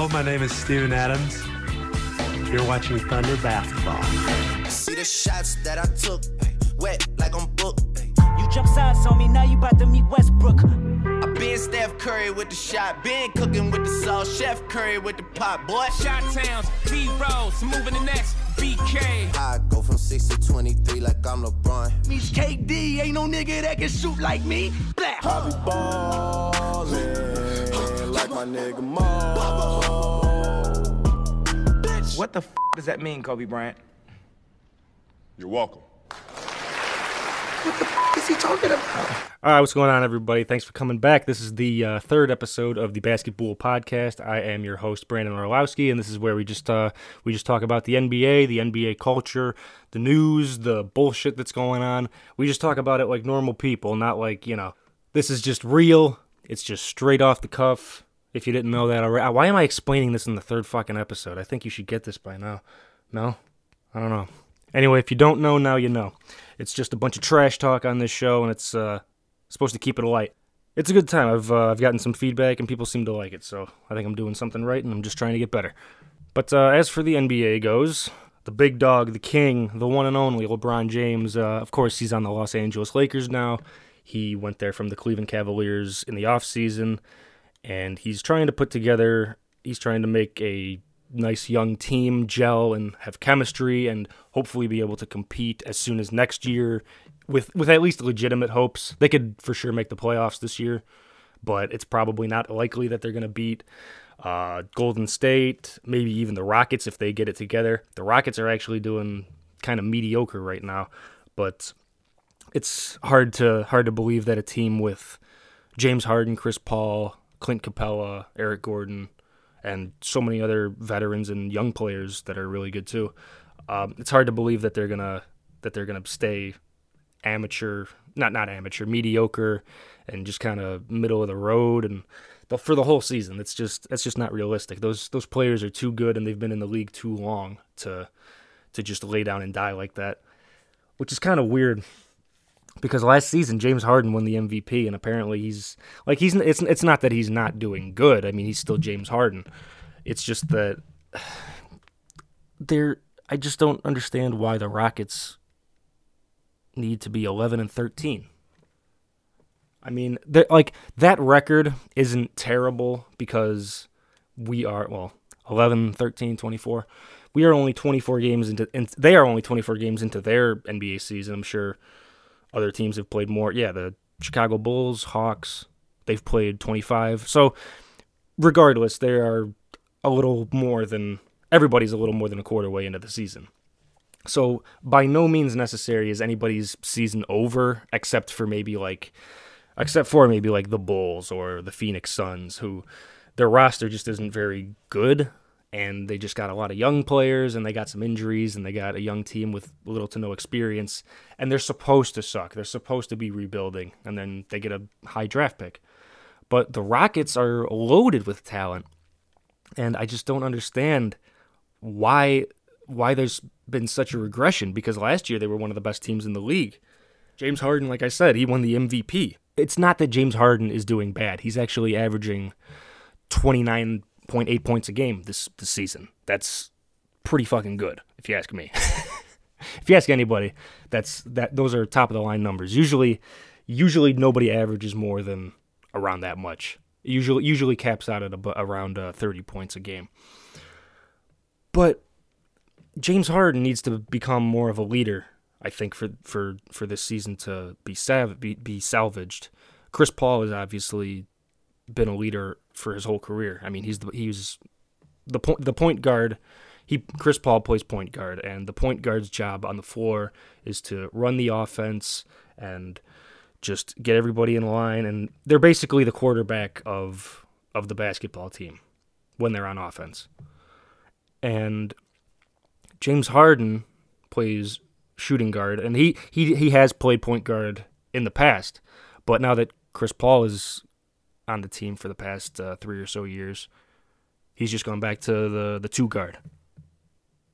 Hello, my name is Steven Adams. You're watching Thunder Basketball. See the shots that I took, wet like I'm booked. You jump sides on me, now you about to meet Westbrook. I been Steph Curry with the shot, been cooking with the sauce, Chef Curry with the pot, boy. Shot towns, B rolls, moving the next BK. I go from 6 to 23 like I'm LeBron. Me's KD, ain't no nigga that can shoot like me. Black. I be ballin' like my nigga Mo. What the f- does that mean, Kobe Bryant? You're welcome. What the f- is he talking about? All right, what's going on, everybody? Thanks for coming back. This is the uh, third episode of the Basketball Podcast. I am your host, Brandon Orlowski, and this is where we just uh, we just talk about the NBA, the NBA culture, the news, the bullshit that's going on. We just talk about it like normal people, not like you know. This is just real. It's just straight off the cuff. If you didn't know that already, why am I explaining this in the third fucking episode? I think you should get this by now. No, I don't know. Anyway, if you don't know, now you know. It's just a bunch of trash talk on this show, and it's uh, supposed to keep it light. It's a good time. I've uh, I've gotten some feedback, and people seem to like it. So I think I'm doing something right, and I'm just trying to get better. But uh, as for the NBA goes, the big dog, the king, the one and only LeBron James. Uh, of course, he's on the Los Angeles Lakers now. He went there from the Cleveland Cavaliers in the offseason, and he's trying to put together. He's trying to make a nice young team gel and have chemistry and hopefully be able to compete as soon as next year with with at least legitimate hopes. They could for sure make the playoffs this year, but it's probably not likely that they're going to beat uh, Golden State, maybe even the Rockets if they get it together. The Rockets are actually doing kind of mediocre right now, but it's hard to hard to believe that a team with James Harden, Chris Paul, Clint Capela, Eric Gordon, and so many other veterans and young players that are really good too. Um, it's hard to believe that they're gonna that they're gonna stay amateur, not not amateur, mediocre, and just kind of middle of the road and the, for the whole season. It's just that's just not realistic. Those those players are too good and they've been in the league too long to to just lay down and die like that, which is kind of weird because last season James Harden won the MVP and apparently he's like he's it's it's not that he's not doing good. I mean, he's still James Harden. It's just that there I just don't understand why the Rockets need to be 11 and 13. I mean, like that record isn't terrible because we are well 11 13 24 we are only 24 games into and they are only 24 games into their nba season i'm sure other teams have played more. Yeah, the Chicago Bulls, Hawks, they've played 25. So, regardless, they are a little more than everybody's a little more than a quarter way into the season. So, by no means necessary is anybody's season over, except for maybe like, except for maybe like the Bulls or the Phoenix Suns, who their roster just isn't very good and they just got a lot of young players and they got some injuries and they got a young team with little to no experience and they're supposed to suck. They're supposed to be rebuilding and then they get a high draft pick. But the Rockets are loaded with talent and I just don't understand why why there's been such a regression because last year they were one of the best teams in the league. James Harden, like I said, he won the MVP. It's not that James Harden is doing bad. He's actually averaging 29.8 points a game this this season. That's pretty fucking good, if you ask me. if you ask anybody, that's that those are top of the line numbers. Usually usually nobody averages more than around that much. Usually usually caps out at about, around uh, 30 points a game. But James Harden needs to become more of a leader, I think, for for for this season to be sav- be, be salvaged. Chris Paul is obviously been a leader for his whole career. I mean, he's the he's the point the point guard. He Chris Paul plays point guard, and the point guard's job on the floor is to run the offense and just get everybody in line. And they're basically the quarterback of of the basketball team when they're on offense. And James Harden plays shooting guard, and he he he has played point guard in the past, but now that Chris Paul is on the team for the past uh, three or so years, he's just gone back to the the two guard.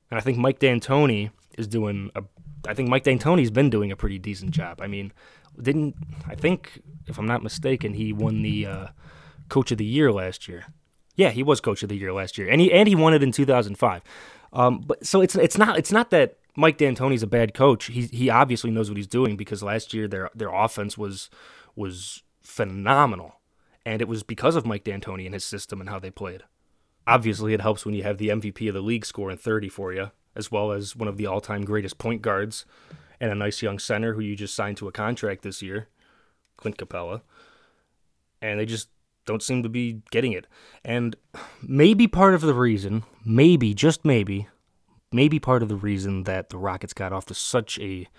And I think Mike D'Antoni is doing a. I think Mike D'Antoni's been doing a pretty decent job. I mean, didn't I think if I'm not mistaken, he won the uh, Coach of the Year last year. Yeah, he was coach of the year last year, and he and he won it in 2005. Um, but so it's it's not it's not that Mike D'Antoni's a bad coach. He he obviously knows what he's doing because last year their their offense was was phenomenal, and it was because of Mike D'Antoni and his system and how they played. Obviously, it helps when you have the MVP of the league scoring 30 for you, as well as one of the all-time greatest point guards and a nice young center who you just signed to a contract this year, Clint Capela. And they just don't seem to be getting it. And maybe part of the reason, maybe, just maybe, maybe part of the reason that the Rockets got off to such a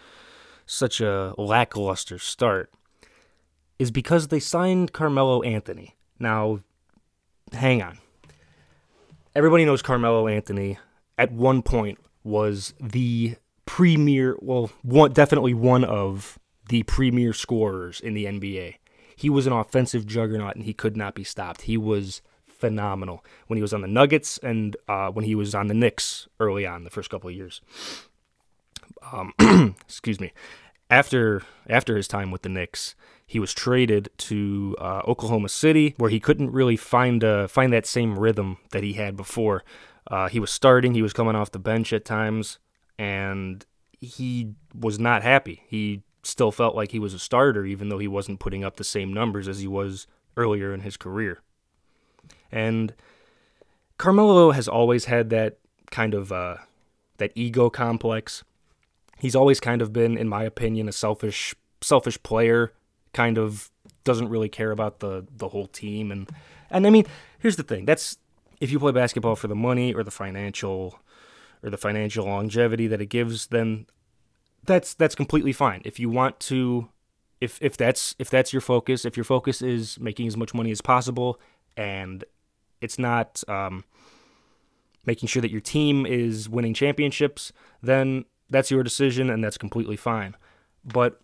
such a lackluster start is because they signed Carmelo Anthony. Now, hang on. Everybody knows Carmelo Anthony at one point was the premier, well, one, definitely one of the premier scorers in the NBA. He was an offensive juggernaut and he could not be stopped. He was phenomenal when he was on the Nuggets and uh, when he was on the Knicks early on, the first couple of years. Um, excuse me. After after his time with the Knicks, he was traded to uh, Oklahoma City, where he couldn't really find uh, find that same rhythm that he had before. Uh, he was starting, he was coming off the bench at times, and he was not happy. He still felt like he was a starter, even though he wasn't putting up the same numbers as he was earlier in his career. And Carmelo has always had that kind of uh, that ego complex. He's always kind of been, in my opinion, a selfish selfish player. Kind of doesn't really care about the the whole team, and and I mean, here's the thing. That's if you play basketball for the money or the financial or the financial longevity that it gives, then that's that's completely fine. If you want to if if that's if that's your focus, if your focus is making as much money as possible and it's not um, making sure that your team is winning championships, then that's your decision and that's completely fine. But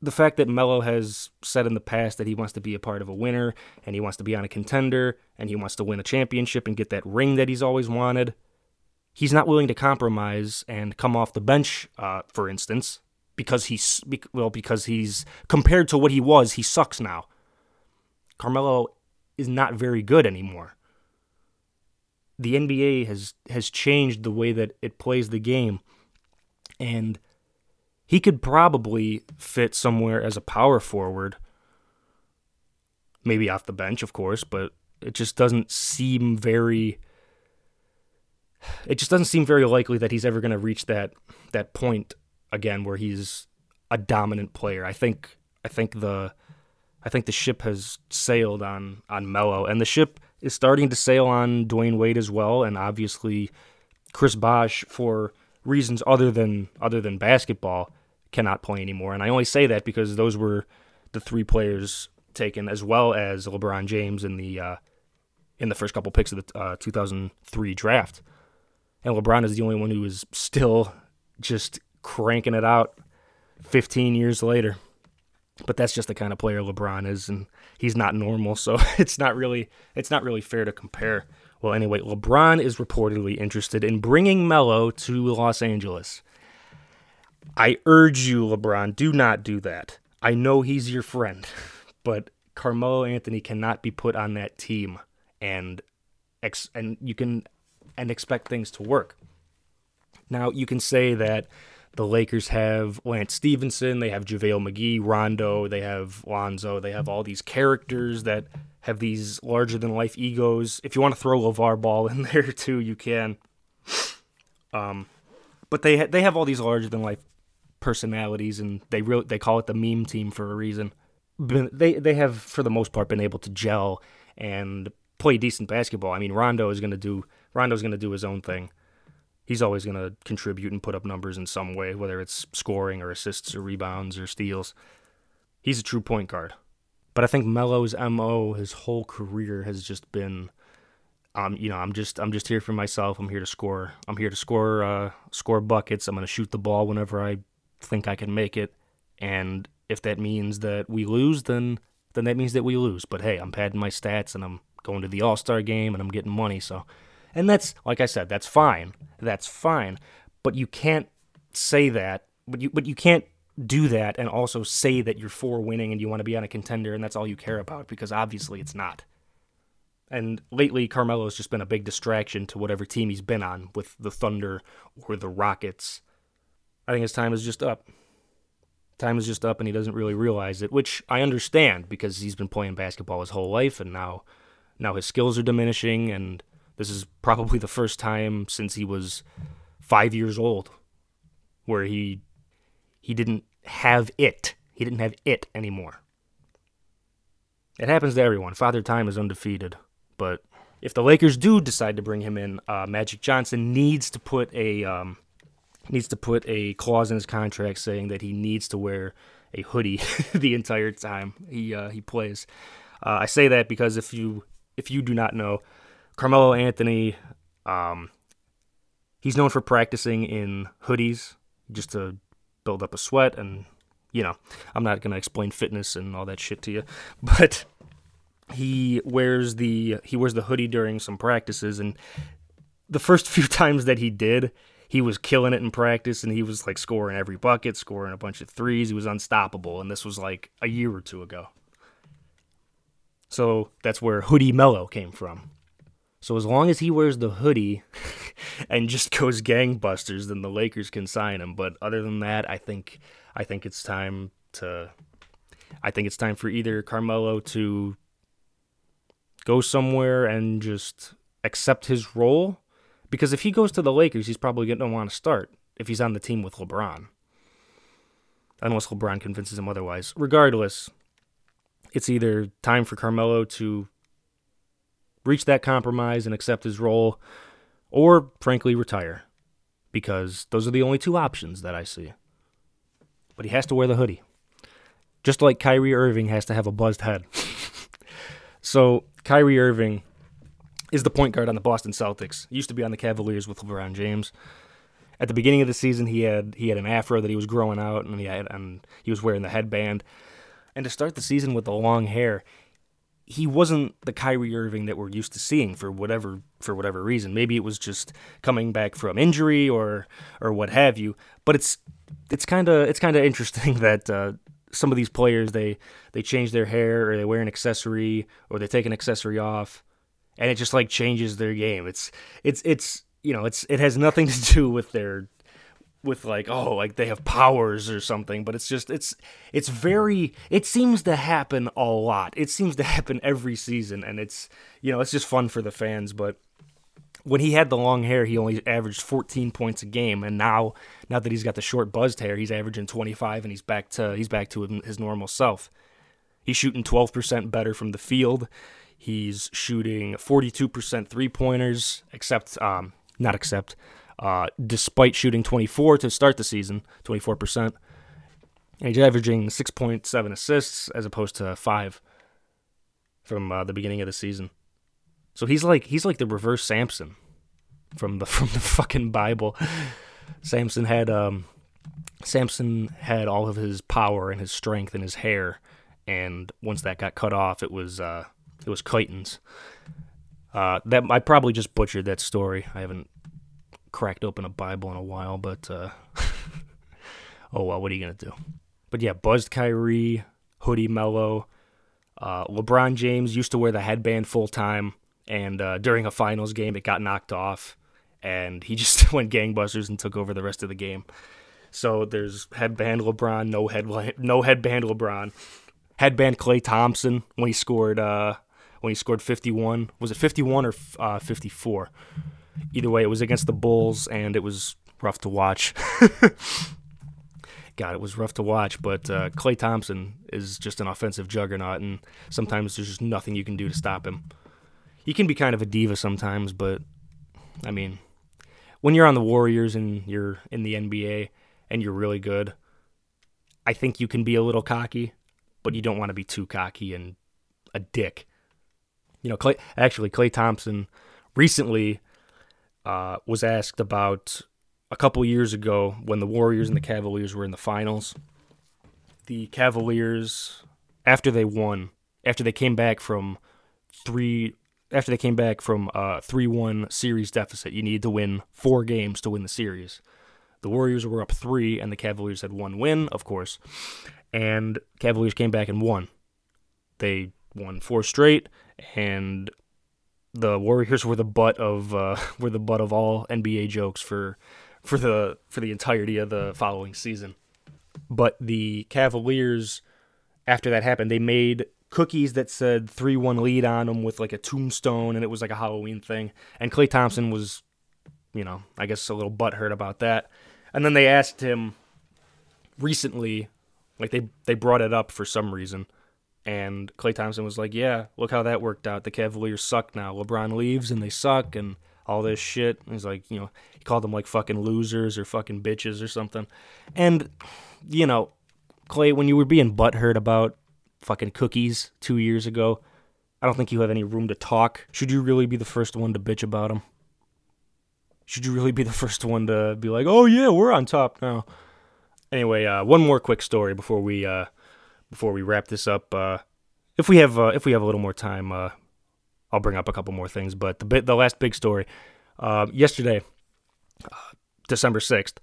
the fact that Melo has said in the past that he wants to be a part of a winner and he wants to be on a contender and he wants to win a championship and get that ring that he's always wanted, he's not willing to compromise and come off the bench, uh, for instance, because he's well because he's compared to what he was, he sucks now. Carmelo is not very good anymore. The NBA has has changed the way that it plays the game, and he could probably fit somewhere as a power forward, maybe off the bench, of course, but it just doesn't seem very it just doesn't seem very likely that he's ever going to reach that that point again where he's a dominant player. I think I think the I think the ship has sailed on on Melo, and the ship is starting to sail on Dwyane Wade as well, and obviously Chris Bosh for reasons other than other than basketball cannot play anymore. And I only say that because those were the three players taken, as well as LeBron James in the uh, in the first couple picks of the uh, 2003 draft and LeBron is the only one who is still just cranking it out 15 years later. But that's just the kind of player LeBron is, and he's not normal, so it's not really it's not really fair to compare. Well, anyway, LeBron is reportedly interested in bringing Melo to Los Angeles. I urge you, LeBron, do not do that. I know he's your friend, but Carmelo Anthony cannot be put on that team, and ex- and you can and expect things to work. Now, you can say that the Lakers have Lance Stephenson, they have JaVale McGee, Rondo, they have Lonzo, they have all these characters that have these larger than life egos. If you want to throw LeVar Ball in there too, you can. Um, but they ha- they have all these larger than life personalities, and they really they call it the meme team for a reason. But they they have for the most part been able to gel and play decent basketball. I mean, Rondo is going to do Rondo's going to do his own thing. He's always going to contribute and put up numbers in some way, whether it's scoring or assists or rebounds or steals. He's a true point guard. But I think Melo's MO his whole career has just been um, you know, I'm just I'm just here for myself. I'm here to score. I'm here to score uh, score buckets. I'm going to shoot the ball whenever I think I can make it. And if that means that we lose, then then that means that we lose. But hey, I'm padding my stats and I'm going to the All Star game and I'm getting money. So and that's, like I said, that's fine. That's fine. But you can't say that, but you, but you can't do that and also say that you're for winning and you want to be on a contender and that's all you care about because obviously it's not. And lately, Carmelo's just been a big distraction to whatever team he's been on with the Thunder or the Rockets. I think his time is just up. Time is just up, and he doesn't really realize it, which I understand because he's been playing basketball his whole life, and now, now his skills are diminishing, and this is probably the first time since he was five years old where he he didn't have it. He didn't have it anymore. It happens to everyone. Father Time is undefeated. But if the Lakers do decide to bring him in, uh, Magic Johnson needs to put a um, needs to put a clause in his contract saying that he needs to wear a hoodie the entire time he uh, he plays. Uh, I say that because if you if you do not know, Carmelo Anthony, um, he's known for practicing in hoodies just to build up a sweat and you know i'm not going to explain fitness and all that shit to you but he wears the he wears the hoodie during some practices and the first few times that he did he was killing it in practice and he was like scoring every bucket scoring a bunch of threes. He was unstoppable and this was like a year or two ago. So that's where hoodie Melo came from so as long as he wears the hoodie and just goes gangbusters, then the Lakers can sign him. But other than that, I think I think it's time to I think it's time for either Carmelo to go somewhere and just accept his role because if he goes to the Lakers, he's probably going to want to start if he's on the team with LeBron. Unless LeBron convinces him otherwise. Regardless, it's either time for Carmelo to reach that compromise and accept his role, or frankly retire, because those are the only two options that I see. But he has to wear the hoodie, just like Kyrie Irving has to have a buzzed head. so Kyrie Irving is the point guard on the Boston Celtics. He used to be on the Cavaliers with LeBron James. At the beginning of the season, he had he had an afro that he was growing out, and he had and he was wearing the headband. And to start the season with the long hair, he wasn't the Kyrie Irving that we're used to seeing for whatever for whatever reason. Maybe it was just coming back from injury or or what have you. But it's it's kind of it's kind of interesting that uh, some of these players they they change their hair or they wear an accessory or they take an accessory off, and it just like changes their game. It's it's it's you know it's it has nothing to do with their with like oh like they have powers or something but it's just it's it's very it seems to happen a lot. It seems to happen every season and it's you know it's just fun for the fans but when he had the long hair he only averaged 14 points a game and now now that he's got the short buzzed hair he's averaging 25 and he's back to he's back to his normal self. He's shooting 12% better from the field. He's shooting 42% three pointers except um not except uh, despite shooting 24 to start the season, 24%. And he's averaging 6.7 assists as opposed to five from uh, the beginning of the season. So he's like he's like the reverse Samson from the from the fucking Bible. Samson had um Samson had all of his power and his strength and his hair, and once that got cut off, it was uh it was chitin's. Uh, that I probably just butchered that story. I haven't cracked open a Bible in a while, but uh, oh well, what are you gonna do? But yeah, buzzed Kyrie, hoodie Melo. Uh, LeBron James used to wear the headband full time, and uh, during a finals game, it got knocked off, and he just went gangbusters and took over the rest of the game. So there's headband LeBron, no head no headband LeBron, headband Klay Thompson when he scored uh, when he scored 51. Was it 51 or uh, 54? Either way, it was against the Bulls, and it was rough to watch. God, it was rough to watch, but uh, Klay Thompson is just an offensive juggernaut, and sometimes there's just nothing you can do to stop him. He can be kind of a diva sometimes, but I mean, when you're on the Warriors and you're in the NBA and you're really good, I think you can be a little cocky, but you don't want to be too cocky and a dick. You know, Klay, actually, Klay Thompson recently uh, was asked about a couple years ago when the Warriors and the Cavaliers were in the finals. The Cavaliers, after they won, after they came back from three, after they came back from a three-one series deficit, you needed to win four games to win the series. The Warriors were up three, and the Cavaliers had one win, of course, and Cavaliers came back and won. They won four straight, and the Warriors were the butt of uh, were the butt of all NBA jokes for for the for the entirety of the following season. But the Cavaliers, after that happened, they made cookies that said 3 1 lead on them with like a tombstone, and it was like a Halloween thing. And Klay Thompson was, you know, I guess a little butthurt about that. And then they asked him recently, like they, they brought it up for some reason. And Klay Thompson was like, Yeah, look how that worked out. The Cavaliers suck now. LeBron leaves and they suck and all this shit. He's like, you know, he called them like fucking losers or fucking bitches or something. And, you know, Klay, when you were being butthurt about fucking cookies two years ago, I don't think you have any room to talk. Should you really be the first one to bitch about them? Should you really be the first one to be like, oh yeah, we're on top now? Anyway, uh, one more quick story before we uh, before we wrap this up. Uh, if we have uh, if we have a little more time, uh, I'll bring up a couple more things. But the bit, the last big story uh, yesterday, December sixth,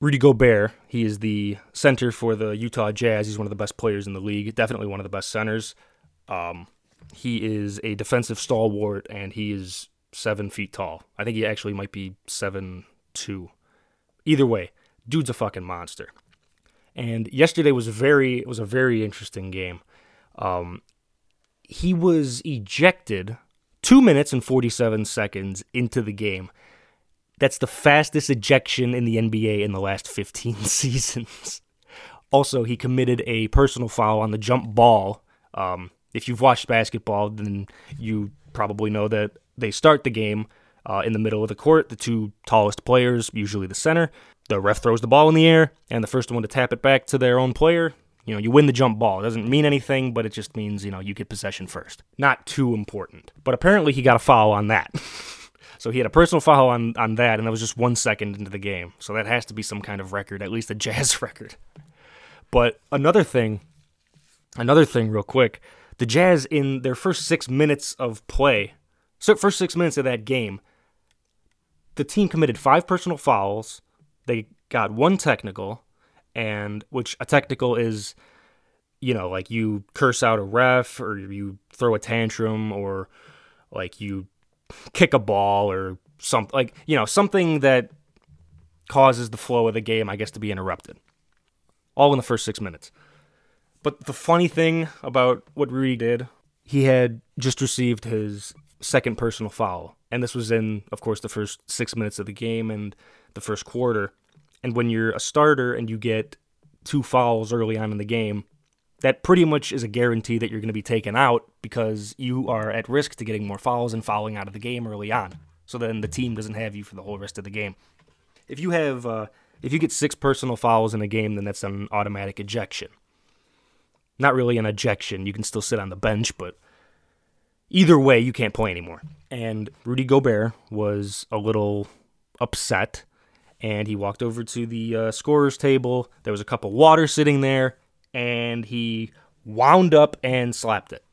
Rudy Gobert. He is the center for the Utah Jazz. He's one of the best players in the league. Definitely one of the best centers. Um, he is a defensive stalwart, and he is seven feet tall. I think he actually might be seven two. Either way, dude's a fucking monster. And yesterday was very it was a very interesting game. Um, he was ejected two minutes and forty seven seconds into the game. That's the fastest ejection in the NBA in the last 15 seasons. Also, he committed a personal foul on the jump ball. Um, if you've watched basketball, then you probably know that they start the game uh, in the middle of the court. The two tallest players, usually the center, the ref throws the ball in the air, and the first one to tap it back to their own player, you know, you win the jump ball. It doesn't mean anything, but it just means, you know, you get possession first. Not too important. But apparently he got a foul on that. so he had a personal foul on, on that, and that was just one second into the game. So that has to be some kind of record, at least a Jazz record. But another thing, another thing, real quick the Jazz, in their first six minutes of play, so first six minutes of that game, the team committed five personal fouls. They got one technical, and which a technical is, you know, like you curse out a ref or you throw a tantrum or like you kick a ball or something like you know something that causes the flow of the game, I guess, to be interrupted. All in the first six minutes. But the funny thing about what Rudy did, he had just received his second personal foul. And this was in, of course, the first six minutes of the game and the first quarter. And when you're a starter and you get two fouls early on in the game, that pretty much is a guarantee that you're going to be taken out because you are at risk to getting more fouls and fouling out of the game early on. So then the team doesn't have you for the whole rest of the game. If you have, uh, if you get six personal fouls in a game, then that's an automatic ejection not really an ejection. You can still sit on the bench, but either way, you can't play anymore. And Rudy Gobert was a little upset, and he walked over to the uh, scorer's table. There was a cup of water sitting there, and he wound up and slapped it.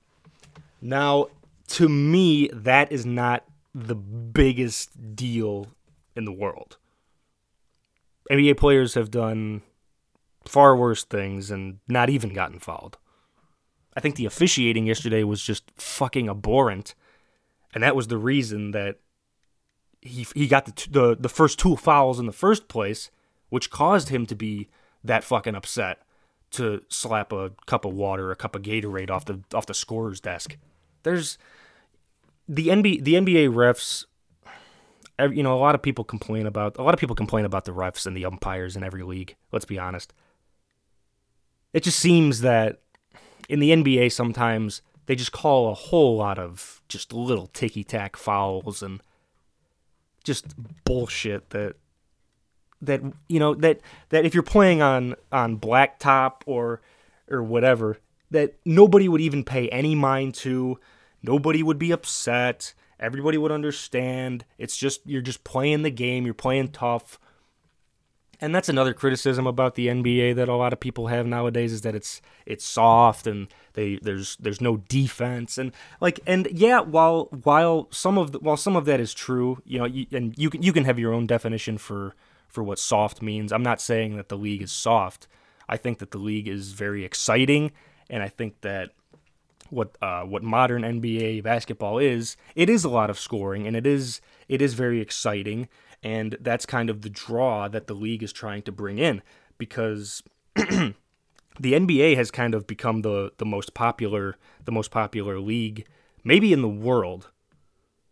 Now, to me, that is not the biggest deal in the world. NBA players have done far worse things and not even gotten fouled. I think the officiating yesterday was just fucking abhorrent, and that was the reason that he he got the the the first two fouls in the first place, which caused him to be that fucking upset to slap a cup of water, a cup of Gatorade off the off the scorer's desk. There's the NBA the NBA refs you know a lot of people complain about a lot of people complain about the refs and the umpires in every league. Let's be honest. It just seems that in the NBA sometimes they just call a whole lot of just little ticky tack fouls and just bullshit that that you know that that if you're playing on on blacktop or or whatever that nobody would even pay any mind to nobody would be upset everybody would understand. It's just you're just playing the game you're playing tough and that's another criticism about the NBA that a lot of people have nowadays is that it's it's soft and they there's there's no defense. And like and yeah while while some of the, while some of that is true you know you, and you can you can have your own definition for for what soft means. I'm not saying that the league is soft. I think that the league is very exciting. And I think that what uh, what modern NBA basketball is, it is a lot of scoring and it is it is very exciting and that's kind of the draw that the league is trying to bring in because the NBA has kind of become the the most popular the most popular league maybe in the world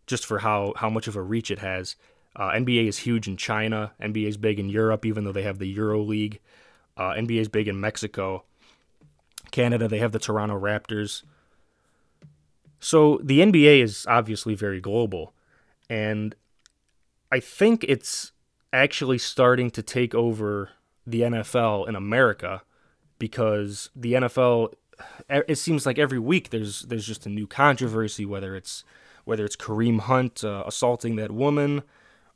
just for how how much of a reach it has. Uh, NBA is huge in China. NBA is big in Europe, even though they have the Euro League. Uh, NBA is big in Mexico. Canada, they have the Toronto Raptors. So the NBA is obviously very global. And I think it's actually starting to take over the NFL in America because the NFL it seems like every week there's there's just a new controversy whether it's whether it's Kareem Hunt uh, assaulting that woman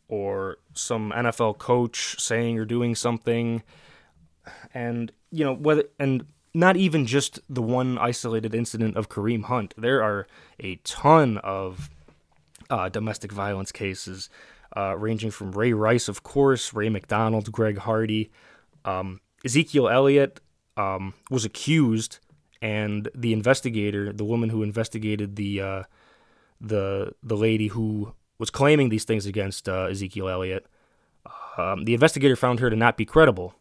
or some NFL coach saying or doing something. And you know whether and not even just the one isolated incident of Kareem Hunt. There are a ton of uh, domestic violence cases uh, ranging from Ray Rice, of course, Ray McDonald, Greg Hardy. Um, Ezekiel Elliott um, was accused, and the investigator, the woman who investigated the uh, the the lady who was claiming these things against uh, Ezekiel Elliott, um, the investigator found her to not be credible.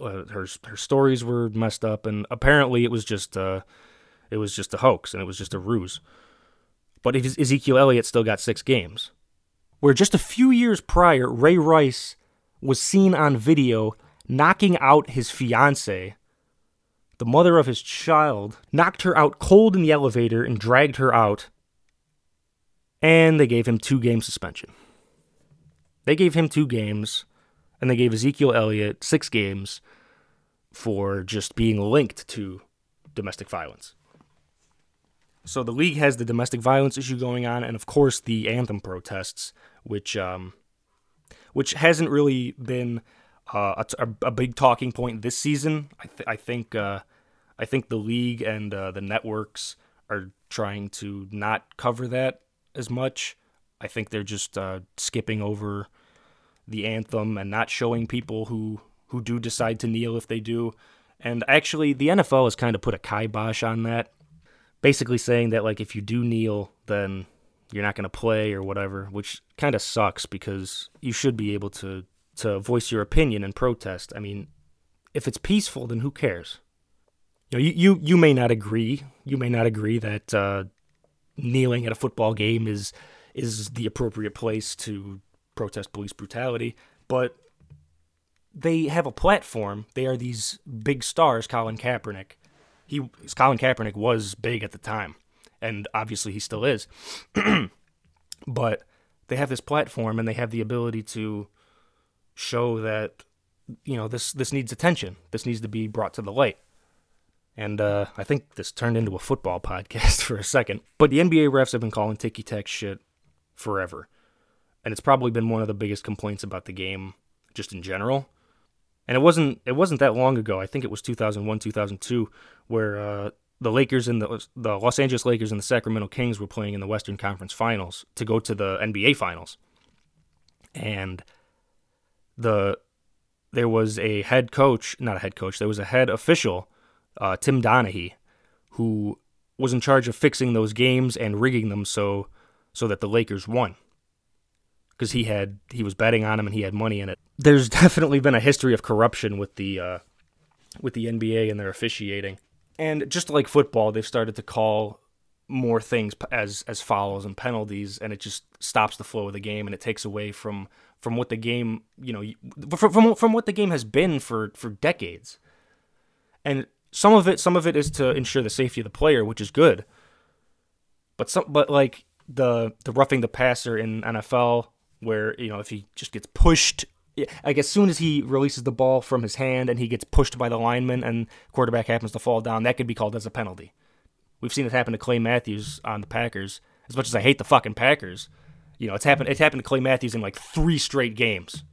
Uh, her her stories were messed up, and apparently it was just uh, it was just a hoax and it was just a ruse. But Ezekiel Elliott still got six games where just a few years prior, Ray Rice was seen on video knocking out his fiancee. The mother of his child knocked her out cold in the elevator and dragged her out. And they gave him two game suspension. They gave him two games, and they gave Ezekiel Elliott six games for just being linked to domestic violence. So the league has the domestic violence issue going on, and of course the anthem protests, which um, which hasn't really been uh, a, a, big talking point this season. I, th- I think uh, I think the league and uh, the networks are trying to not cover that as much. I think they're just uh, skipping over the anthem and not showing people who who do decide to kneel if they do. And actually, the NFL has kind of put a kibosh on that basically saying that like if you do kneel, then you're not going to play or whatever, which kind of sucks because you should be able to to voice your opinion and protest. I mean, if it's peaceful, then who cares? You know, you you, you may not agree. You may not agree that uh, kneeling at a football game is is the appropriate place to protest police brutality, but they have a platform. They are these big stars, Colin Kaepernick, he Colin Kaepernick was big at the time, and obviously he still is. but they have this platform and they have the ability to show that you know this this needs attention. This needs to be brought to the light. And uh, I think this turned into a football podcast for a second. But the NBA refs have been calling ticky tack shit forever. And it's probably been one of the biggest complaints about the game just in general and it wasn't it wasn't that long ago. I think it was 2001, 2002, where uh, the Lakers and the the Los Angeles Lakers and the Sacramento Kings were playing in the Western Conference Finals to go to the NBA Finals, and the there was a head coach, not a head coach, there was a head official, uh, Tim Donaghy, who was in charge of fixing those games and rigging them so so that the Lakers won. Because he had he was betting on him and he had money in it. There's definitely been a history of corruption with the uh, with the NBA and their officiating, and just like football, they've started to call more things as as fouls and penalties, and it just stops the flow of the game and it takes away from from what the game you know from from, from what the game has been for for decades, and some of it some of it is to ensure the safety of the player, which is good, but some but like the the roughing the passer in NFL where you know if he just gets pushed like as soon as he releases the ball from his hand and he gets pushed by the lineman and quarterback happens to fall down, that could be called as a penalty. We've seen it happen to Clay Matthews on the Packers. As much as I hate the fucking Packers, you know, it's happened it's happened to Clay Matthews in like three straight games.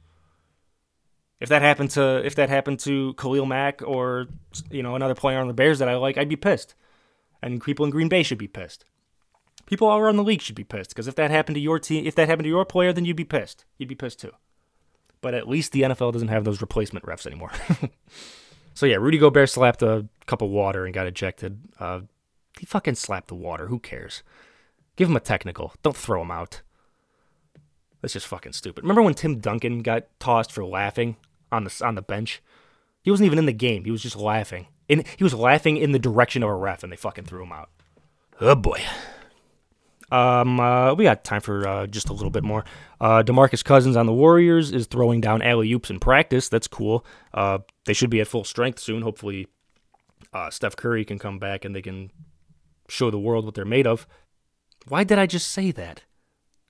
If that happened to if that happened to Khalil Mack or you know another player on the Bears that I like, I'd be pissed. And people in Green Bay should be pissed people all around the league should be pissed because if that happened to your team, if that happened to your player, then you'd be pissed. You'd be pissed too. But at least the NFL doesn't have those replacement refs anymore. so yeah, Rudy Gobert slapped a cup of water and got ejected. Uh, he fucking slapped the water. Who cares? Give him a technical. Don't throw him out. That's just fucking stupid. Remember when Tim Duncan got tossed for laughing on the on the bench? He wasn't even in the game. He was just laughing. And he was laughing in the direction of a ref, and they fucking threw him out. Oh boy. Um, uh, we got time for uh, just a little bit more. Uh, DeMarcus Cousins on the Warriors is throwing down alley oops in practice. That's cool. Uh, they should be at full strength soon. Hopefully, uh, Steph Curry can come back and they can show the world what they're made of. Why did I just say that?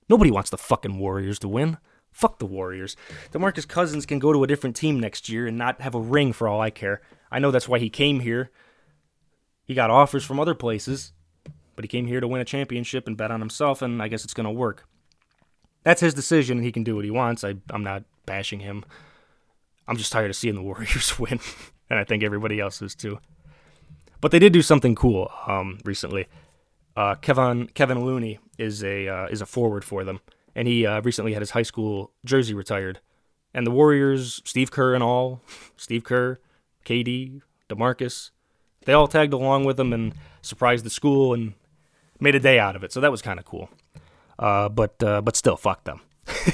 Nobody wants the fucking Warriors to win. Fuck the Warriors. DeMarcus Cousins can go to a different team next year and not have a ring for all I care. I know that's why he came here. He got offers from other places, but he came here to win a championship and bet on himself, and I guess it's going to work. That's his decision, and he can do what he wants. I, I'm not bashing him. I'm just tired of seeing the Warriors win, and I think everybody else is too. But they did do something cool um, recently. Uh, Kevin Kevin Looney is a uh, is a forward for them, and he uh, recently had his high school jersey retired. And the Warriors, Steve Kerr and all, Steve Kerr, KD, DeMarcus, they all tagged along with him and surprised the school and made a day out of it. So that was kind of cool. Uh, but uh, but still, fuck them.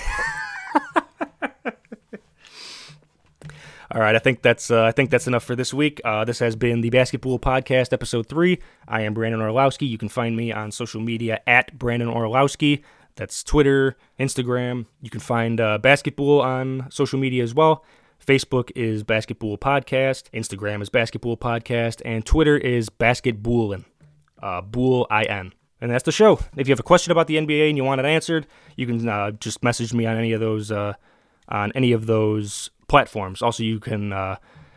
All right, I think that's uh, I think that's enough for this week. Uh, this has been the Basketball Podcast, episode three. I am Brandon Orlowski. You can find me on social media at Brandon Orlowski. That's Twitter, Instagram. You can find uh, basketball on social media as well. Facebook is Basketball Podcast, Instagram is Basketball Podcast, and Twitter is Basketballin, uh, Bool I N. And that's the show. If you have a question about the NBA and you want it answered, you can uh, just message me on any of those uh, on any of those platforms. Also, you can uh,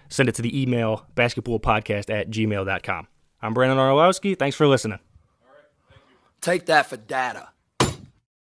send it to the email basketballpodcast at gmail.com. I'm Brandon Orlowski. Thanks for listening. Take that for data.